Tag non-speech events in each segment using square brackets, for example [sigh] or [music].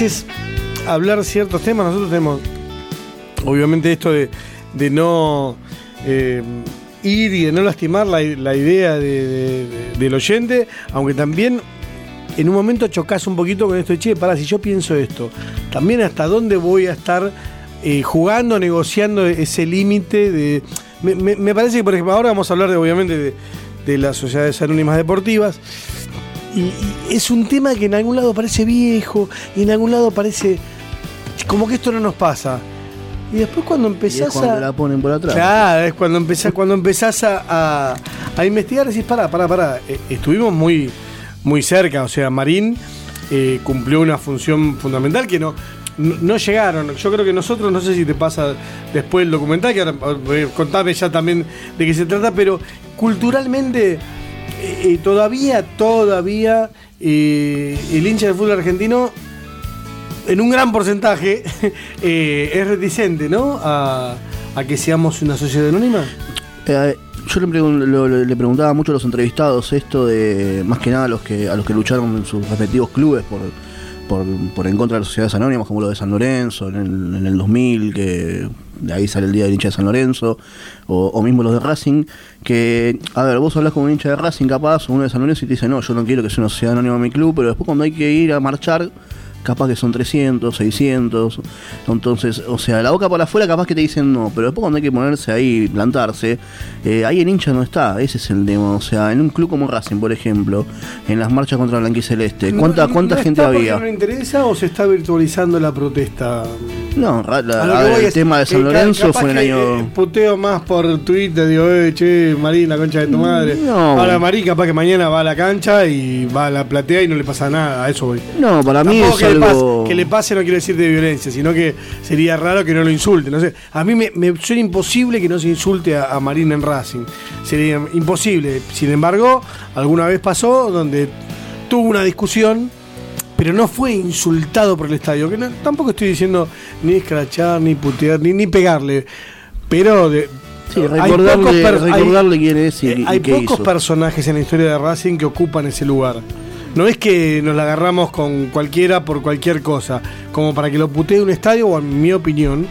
veces hablar ciertos temas, nosotros tenemos, obviamente, esto de, no eh, ir y de no lastimar la, idea de- de- de- del oyente, aunque también en un momento chocas un poquito con esto de, che, pará, si yo pienso esto, también hasta dónde voy a estar eh, jugando, negociando ese límite de... Me parece que, por ejemplo, ahora vamos a hablar de, obviamente, de, de las sociedades anónimas deportivas. Y, y es un tema que en algún lado parece viejo y en algún lado parece como que esto no nos pasa. Y después cuando Y es empezás cuando a... la ponen por atrás. Claro, es cuando empezás, cuando empezás a, a- a investigar, decís, pará, pará, pará. Eh, estuvimos muy, muy cerca, o sea, Marín eh, cumplió una función fundamental que no, no, llegaron. Yo creo que nosotros, no sé si te pasa después el documental, que ahora contame ya también de qué se trata, pero culturalmente eh, eh, todavía, todavía eh, el hincha del fútbol argentino en un gran porcentaje [laughs] eh, es reticente, ¿no? A, a que seamos una sociedad anónima. Yo le preguntaba mucho a los entrevistados esto de, más que nada a los que, a los que lucharon en sus respectivos clubes por, por, por en contra de las sociedades anónimas, como lo de San Lorenzo en el, en el 2000, que de ahí sale el día del hincha de San Lorenzo, o, o mismo los de Racing, que, a ver, vos hablas con un hincha de Racing capaz, o uno de San Lorenzo, y te dice, no, yo no quiero que sea una sociedad anónima mi club, pero después cuando hay que ir a marchar, capaz que son 300, 600. Entonces, o sea, la boca para afuera capaz que te dicen no, pero después cuando hay que ponerse ahí, plantarse, eh, ahí el hincha no está, ese es el tema. O sea, en un club como Racing, por ejemplo, en las marchas contra Blanquiceleste, ¿cuánta, cuánta no gente está había? ¿No le interesa o se está virtualizando la protesta? No, la- el es, tema de San Lorenzo fue en el año... eh, puteo más por Twitter, digo, eh, che, Marín, la concha de tu madre. No. Ahora Marín capaz que mañana va a la cancha y va a la platea y no le pasa nada, a eso voy. No, para mí Tampoco es que, le pase, algo... que le pase no quiere decir de violencia, sino que sería raro que no lo insulte. No sé, a mí me, me suena imposible que no se insulte a, a Marín en Racing. Sería imposible. Sin embargo, alguna vez pasó donde tuvo una discusión, pero no fue insultado por el estadio. Que no- tampoco estoy diciendo ni escrachar, ni putear, ni, ni pegarle. Pero de, Sí, hay recordarle, pocos hay- recordarle quién es y, y hay qué pocos hizo. personajes en la historia de Racing que ocupan ese lugar. No es que nos la agarramos con cualquiera por cualquier cosa, como para que lo putee un estadio, o en mi opinión.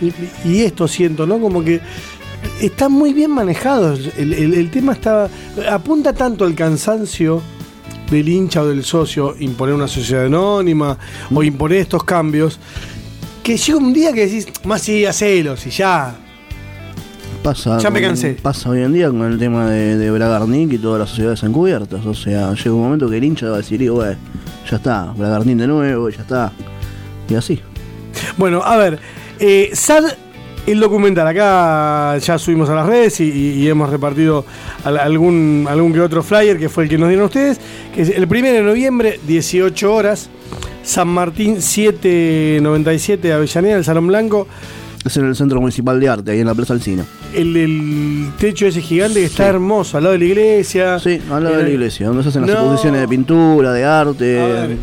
Y, y esto siento, ¿no? Como que están muy bien manejados. El, el- el tema está. apunta tanto al cansancio del hincha o del socio imponer una sociedad anónima o imponer estos cambios. Que llega un día que decís, más sí, hacelos y ya. Pasa, Ya me con- cansé. pasa hoy en día con el tema de, de Bragarnik y todas las sociedades encubiertas. O sea, llega un momento que el hincha va a decir, "Bueno, ya está, Bragarnik de nuevo, ya está. Y así. Bueno, a ver, eh, SAD, el documental, acá ya subimos a las redes y, hemos repartido al- algún, algún que otro flyer que fue el que nos dieron ustedes, que es el 1 de noviembre, 18 horas, San Martín 797 Avellaneda, el Salón Blanco, Es en el Centro Municipal de Arte, ahí en la Plaza Alcina. el, el techo ese gigante que está Sí. hermoso, al lado de la iglesia. Sí, al lado de la Eh, iglesia, donde se hacen las exposiciones de pintura, de arte. ver,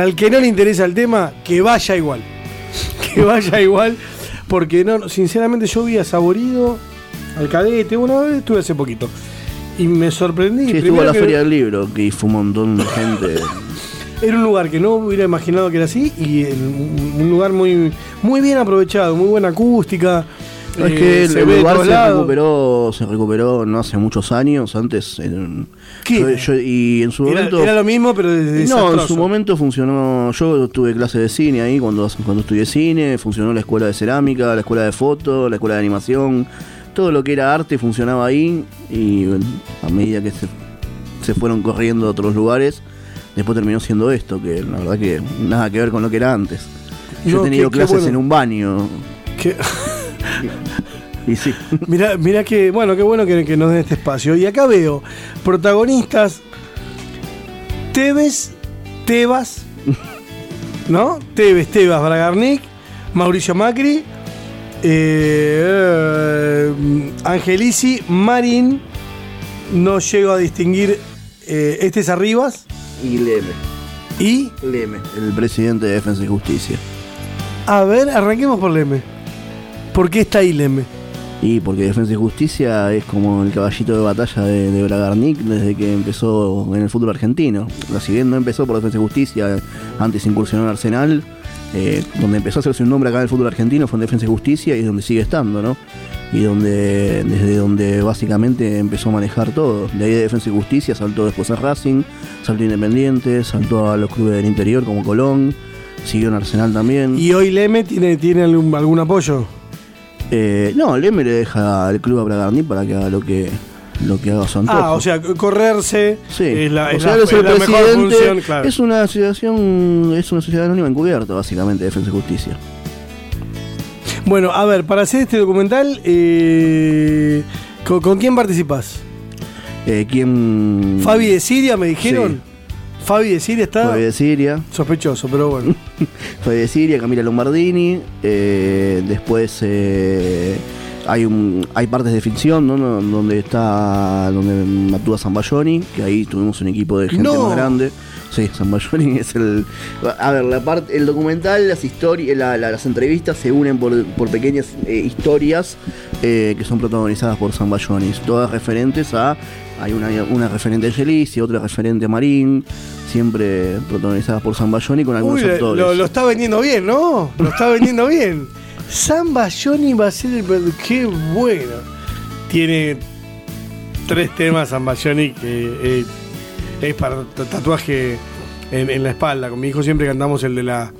al que no le interesa el tema, que vaya igual. [laughs] Que vaya igual. Porque no, sinceramente yo vi a Saborido, al cadete, una vez estuve hace poquito. Y me sorprendí. Sí, estuvo a la que Feria del Libro, que fue un montón de gente. [laughs] Era un lugar que no hubiera imaginado que era así. Y un lugar muy, muy bien aprovechado, muy buena acústica. Es eh, que el, se el lugar se recuperó, se recuperó no hace muchos años, antes. en- ¿Qué? yo- yo- y en su Era, momento. era lo mismo, pero desde No, en su momento funcionó. Yo tuve clase de cine ahí cuando, cuando estudié cine. Funcionó la escuela de cerámica, la escuela de foto, la escuela de animación. Todo lo que era arte funcionaba ahí. Y bueno, a medida que se, se fueron corriendo a otros lugares, después terminó siendo esto, que la verdad que nada que ver con lo que era antes. Yo No, he tenido qué- qué clases bueno. en un baño. Que- [laughs] Y sí. [laughs] Mirá, mirá que, bueno, qué bueno que, que nos den este espacio. Y acá veo protagonistas Tevez, Tebas, [laughs] ¿no? Tevez, Tebas, Bragarnik, Mauricio Macri, eh, eh, Angelici, Marín, no llego a distinguir, eh, este es Arribas Y Leme. y, Leme, el presidente de Defensa y Justicia. a ver, arranquemos por Leme. ¿Por qué está ahí Leme? Y porque Defensa y Justicia es como el caballito de batalla de, Bragarnik desde que empezó en el fútbol argentino. Si bien no empezó por Defensa y Justicia, antes incursionó en Arsenal, eh, donde empezó a hacerse un nombre acá en el fútbol argentino fue en Defensa y Justicia y es donde sigue estando, ¿no? Y donde, desde donde básicamente empezó a manejar todo. De ahí de Defensa y Justicia saltó después a Racing, saltó Independiente, saltó a los clubes del interior como Colón, siguió en Arsenal también. ¿Y hoy Leme tiene, tiene algún, algún apoyo? Eh, no, Leme le deja al club a Bragarni para que haga lo que lo que haga su antojo. Ah, o sea, correrse Sí. es la, O es sea, la- es el la mejor función, claro. Es una asociación, es una sociedad anónima encubierta, básicamente, Defensa y Justicia. Bueno, a ver, para hacer este documental, eh, ¿con, con quién participas? Eh, ¿Quién? Fabi de Siria, me dijeron. Fabi de Siria está Fabi de Siria. sospechoso, pero bueno. [laughs] Fabi de Siria, Camila Lombardini. eh, después eh, hay un, hay partes de ficción, ¿no? No, donde está, donde actúa Zambayoni, que ahí tuvimos un equipo de gente No. más grande. Sí, Zambayoni [laughs] es el. A ver, la parte, el documental, las historias, la- la- las entrevistas se unen por, por pequeñas eh, historias que son protagonizadas por Zambayoni, todas referentes a. Hay una, una referente a Gelicia, otra referente a Marín, siempre protagonizadas por Zambayoni con algunos Uy, lo, actores. lo- lo está vendiendo bien, ¿no? Lo está vendiendo bien. Samba Johnny va a ser el. ¡Qué bueno! Tiene tres temas Samba Johnny que eh, es para tatuaje en, en la espalda. Con mi hijo siempre cantamos el de la,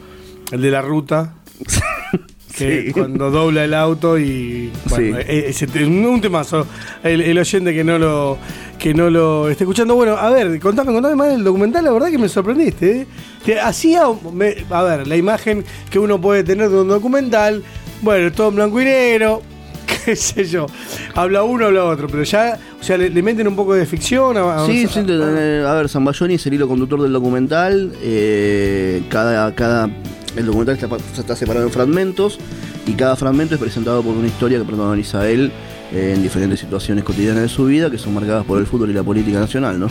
el de la ruta. [laughs] Que Sí. cuando dobla el auto y bueno, Sí. e- ese un, un temazo. El, el oyente que no lo que no lo esté escuchando. Bueno, a ver, contame, contame más del documental, la verdad que me sorprendiste. ¿eh? Te hacía, me- a ver, la imagen que uno puede tener de un documental, bueno, todo en blanco y negro, [laughs] qué sé yo. Habla uno, habla otro, pero ya, o sea, le, le meten un poco de ficción. a- a- Sí, a- sí, eh, a ver, Zambayoni es el hilo conductor del documental. eh, cada, cada, el documental está, está separado en fragmentos y cada fragmento es presentado por una historia que protagoniza él en diferentes situaciones cotidianas de su vida que son marcadas por el fútbol y la política nacional, ¿no?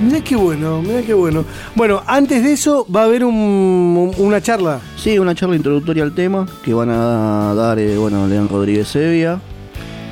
Mirá qué bueno, mirá qué bueno. Bueno, antes de eso va a haber un- un- una charla. Sí, una charla introductoria al tema que van a dar, eh, bueno, León Rodríguez Sevilla,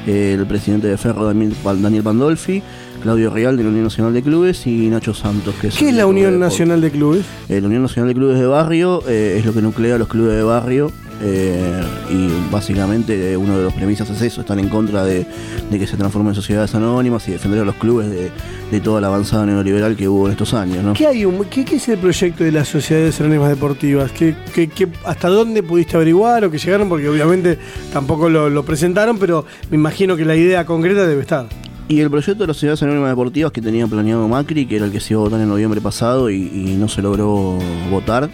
eh, el presidente de Ferro Daniel Pandolfi, Claudio Real de la Unión Nacional de Clubes y Nacho Santos, que es ¿Qué es la de Unión. Nacional de Clubes? Eh, la Unión Nacional de Clubes de Barrio eh, es lo que nuclea a los clubes de barrio eh, y básicamente eh, uno de los premisas es eso, están en contra de, de que se transformen en sociedades anónimas y defender a los clubes de, de toda la avanzada neoliberal que hubo en estos años. ¿no? ¿Qué, hay un- qué, qué es el proyecto de las sociedades anónimas deportivas? ¿Qué, qué- qué- hasta dónde pudiste averiguar o que llegaron? Porque obviamente tampoco lo, lo presentaron, pero me imagino que la idea concreta debe estar. Y el proyecto de las sociedades anónimas deportivas que tenía planeado Macri, que era el que se iba a votar en noviembre pasado y, y no se logró votar,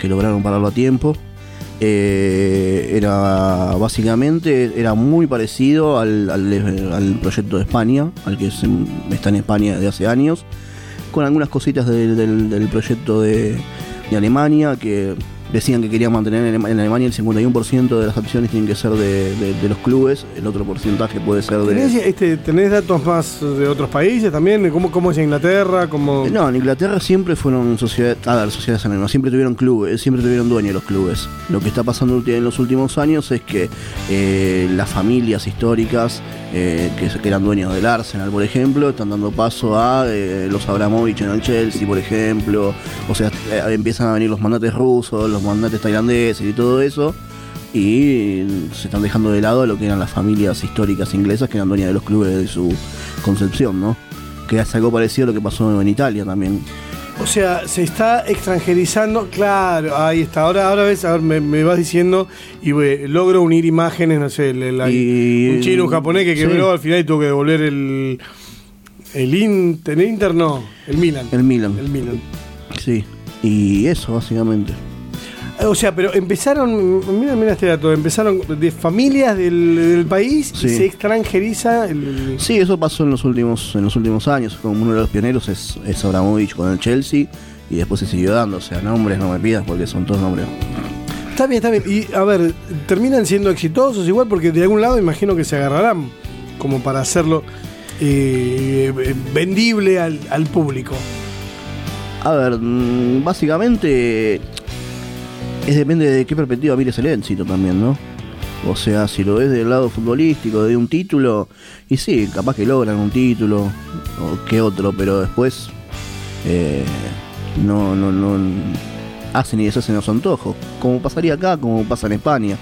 que lograron pararlo a tiempo, eh, era básicamente era muy parecido al, al proyecto de España, al que está en España desde hace años, con algunas cositas del- del proyecto de, de Alemania, que decían que querían mantener en, Alema- en Alemania el 51% de las acciones tienen que ser de, de- de los clubes, el otro porcentaje puede ser de... ¿Tenés, este, tenés datos más de otros países también? ¿Cómo, cómo es Inglaterra? ¿Cómo... No, en Inglaterra siempre fueron sociedades, a ver, sociedades anónimas, siempre tuvieron clubes, siempre tuvieron dueños los clubes. Lo que está pasando en los últimos años es que eh, las familias históricas eh, que, que eran dueños del Arsenal, por ejemplo, están dando paso a eh, los Abramovich en el Chelsea, por ejemplo. O sea, eh, empiezan a venir los mandates rusos, los mandates tailandeses y todo eso. Y se están dejando de lado lo que eran las familias históricas inglesas que eran dueñas de los clubes de su concepción, ¿no? Que es algo parecido a lo que pasó en Italia también. O sea, se está extranjerizando, claro, ahí está. Ahora, ahora ves, ahora me, me vas diciendo y ve, logro unir imágenes, no sé, el- el- Y- un chino, un japonés que sí. quebró al final y tuvo que devolver el el Inter, el Inter no, el Milan. El Milan. El Milan. Sí. Y eso, básicamente. Eh, O sea, pero empezaron, mira, mira este dato, empezaron de familias del, del país y se extranjeriza el, Sí, eso pasó en los últimos, en los últimos años. Como uno de los pioneros es, es Abramovich con el Chelsea. Y después se siguió dando. O sea, nombres no me pidas porque son todos nombres. Está bien, está bien. Y a ver, terminan siendo exitosos igual porque de algún lado imagino que se agarrarán como para hacerlo eh, vendible al, al público. A ver, mm, básicamente. Es depende de qué perspectiva mires el éxito también, ¿no? O sea, si lo ves del lado futbolístico, de un título, y sí, capaz que logran un título o que otro, pero después eh, no, no, no hacen y deshacen los antojos. Como pasaría acá, como pasa en España.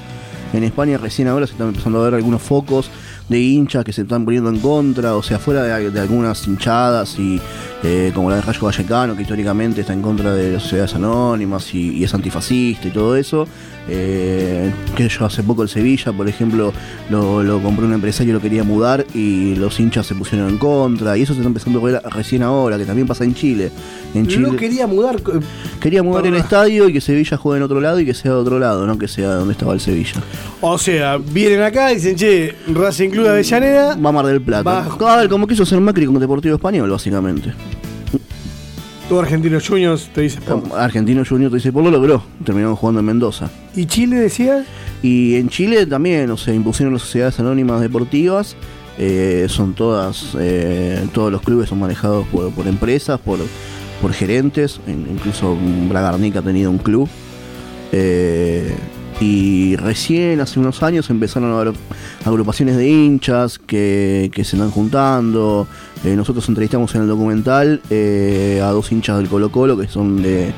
En España recién ahora se están empezando a ver algunos focos de hinchas que se están poniendo en contra, o sea, fuera de, algunas hinchadas y eh, como la de Rayo Vallecano, que históricamente está en contra de las sociedades anónimas y, es antifascista y todo eso. Eh, que yo hace poco el Sevilla, por ejemplo, lo, compró un empresario y lo quería mudar y los hinchas se pusieron en contra y eso se está empezando a ver recién ahora, que también pasa en Chile. En Chile quería mudar. Eh, quería mudar el estadio y que Sevilla juegue en otro lado y que sea de otro lado, no que sea donde estaba el Sevilla. O sea, vienen acá y dicen, che, Racing Club de Avellaneda. Va a Mar del Plata. Va, a ver, como quiso ser Macri con Deportivo Español, básicamente. Tú Argentino Juniors te dice por... Argentino Juniors te dice por lo logró. Terminamos jugando en Mendoza. ¿Y Chile decía? Y en Chile también, o sea, impusieron las sociedades anónimas deportivas. Eh, son todas, eh, todos los clubes son manejados por, por empresas, por, por gerentes. Incluso Bragarnica ha tenido un club. Eh, y recién, hace unos años, empezaron a haber agrupaciones de hinchas que, se están juntando. Eh, nosotros entrevistamos en el documental eh, a dos hinchas del Colo Colo, que son de,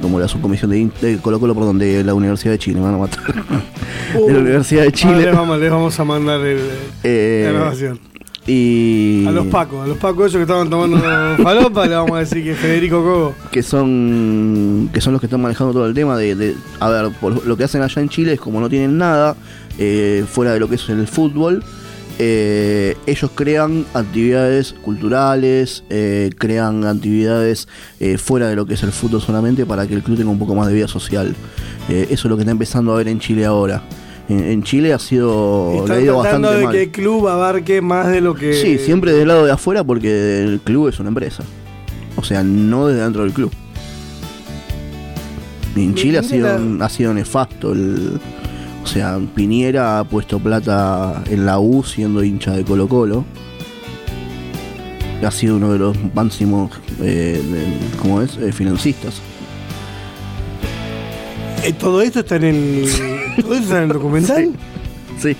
como la subcomisión de, Colo Colo, perdón, de la Universidad de Chile, me van a matar. [laughs] de la uh. Universidad de Chile. les, vamos, a mandar el, eh, la grabación. Y... A los pacos, a los pacos esos que estaban tomando [laughs] falopa, le vamos a decir que Federico Cogo. Que son que son los que están manejando todo el tema de, a ver, lo que hacen allá en Chile es como no tienen nada eh, fuera de lo que es el fútbol, eh, ellos crean actividades culturales, eh, crean actividades fuera de lo que es el fútbol solamente para que el club tenga un poco más de vida social. eso es lo que está empezando a ver en Chile ahora en, Chile ha sido Están leído bastante de que el club abarque más de lo que sí siempre del lado de afuera porque el club es una empresa. O sea no desde dentro del club. En Chile ha sido ha sido nefasto el o sea Piñera ha puesto plata en la U siendo hincha de Colo Colo. Ha sido uno de los máximos eh, como es eh, financistas. Eh, todo esto está en el ¿Todo eso está en el documental? Sí.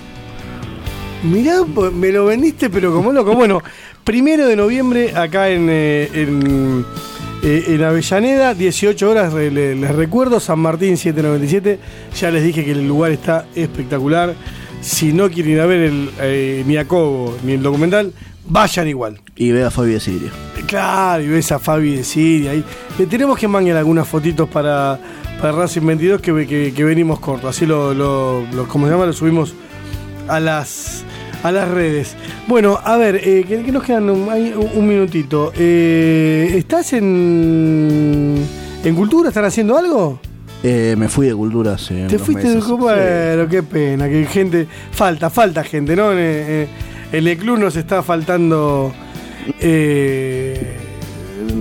Mirá, pues, me lo vendiste, pero como loco. Bueno, primero de noviembre, acá en, eh, eh, en, Avellaneda, 18 horas, les, recuerdo, San Martín 797. Ya les dije que el lugar está espectacular. Si no quieren ir a ver el, eh, ni a Cobo ni el documental, vayan igual. Y ve a Fabi de Siria. Claro, y ves a Fabi de Siria. Le tenemos que mangar algunas fotitos para, para Racing 22 que, que, venimos corto. Así lo, lo, se llama? Lo subimos a las a las redes. Bueno, a ver, eh, que, nos quedan un, minutito. Eh, ¿Estás en, en Cultura? ¿Están haciendo algo? Eh, me fui de Cultura hace ¿Te fuiste de Cultura? Bueno, qué pena, que gente... Falta, falta gente, ¿no? En, el club nos está faltando... Eh,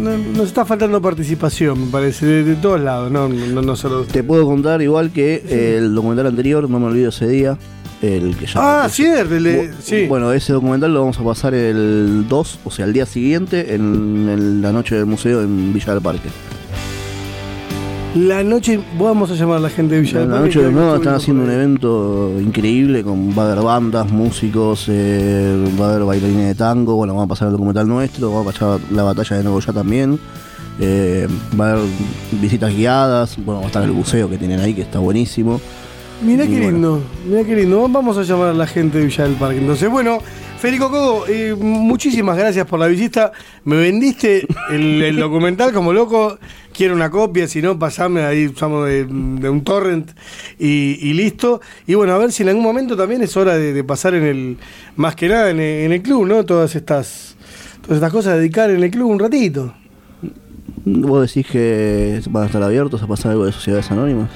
nos está faltando participación, me parece, de, todos lados, no, no, solo. Te puedo contar igual que el documental anterior, no me olvido ese día. El que ya ah, cierto, sí. Bueno, ese documental lo vamos a pasar el 2, o sea, el día siguiente, en, la noche del museo en Villa del Parque. La noche, vamos a llamar a la gente de Villa. La noche del nuevo están haciendo un evento increíble, con, va a haber bandas, músicos, eh, va a haber bailarines de tango, bueno, vamos a pasar el documental nuestro, vamos a pasar la batalla de Nuevo ya también. Eh, va a haber visitas guiadas, bueno, va a estar el buceo que tienen ahí, que está buenísimo. Mira qué lindo, mira qué lindo. Vamos a llamar a la gente de Villa del Parque. Entonces, bueno, Federico Cogo, eh, muchísimas gracias por la visita. Me vendiste el, documental como loco. Quiero una copia, si no, pasame ahí, usamos de, un torrent y, listo. Y bueno, a ver si en algún momento también es hora de, pasar en el, más que nada en el, club, ¿no? Todas estas, todas estas cosas, dedicar en el club un ratito. ¿Vos decís que van a estar abiertos a pasar algo de sociedades anónimas?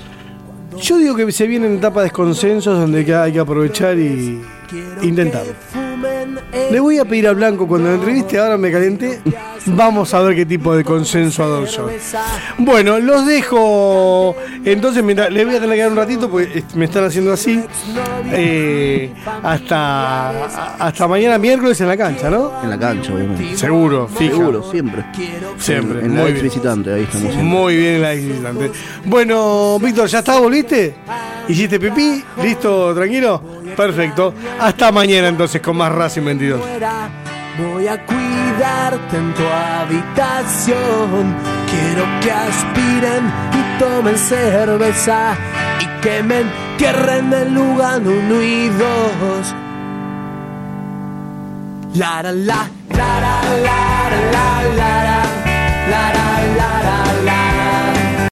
Yo digo que se vienen etapas de consensos donde hay que aprovechar y intentarlo. Le voy a pedir a Blanco cuando la entreviste, ahora me calenté. Vamos a ver qué tipo de consenso adorso. Bueno, los dejo. Entonces, mira, les voy a tener que dar un ratito porque me están haciendo así. Eh, hasta, hasta mañana miércoles en la cancha, ¿no? En la cancha, obviamente. Seguro, fija. Seguro, siempre. Siempre. En, la visitante, ahí estamos. Muy bien en la visitante. Bueno, Víctor, ¿ya está? ¿Volviste? ¿Hiciste pipí? ¿Listo? ¿Tranquilo? Perfecto. Hasta mañana entonces con más Racing 22. Voy a cuidarte en tu habitación. Quiero que aspiren y tomen cerveza y que me entierren en lugar uno y dos. La la la la la la la la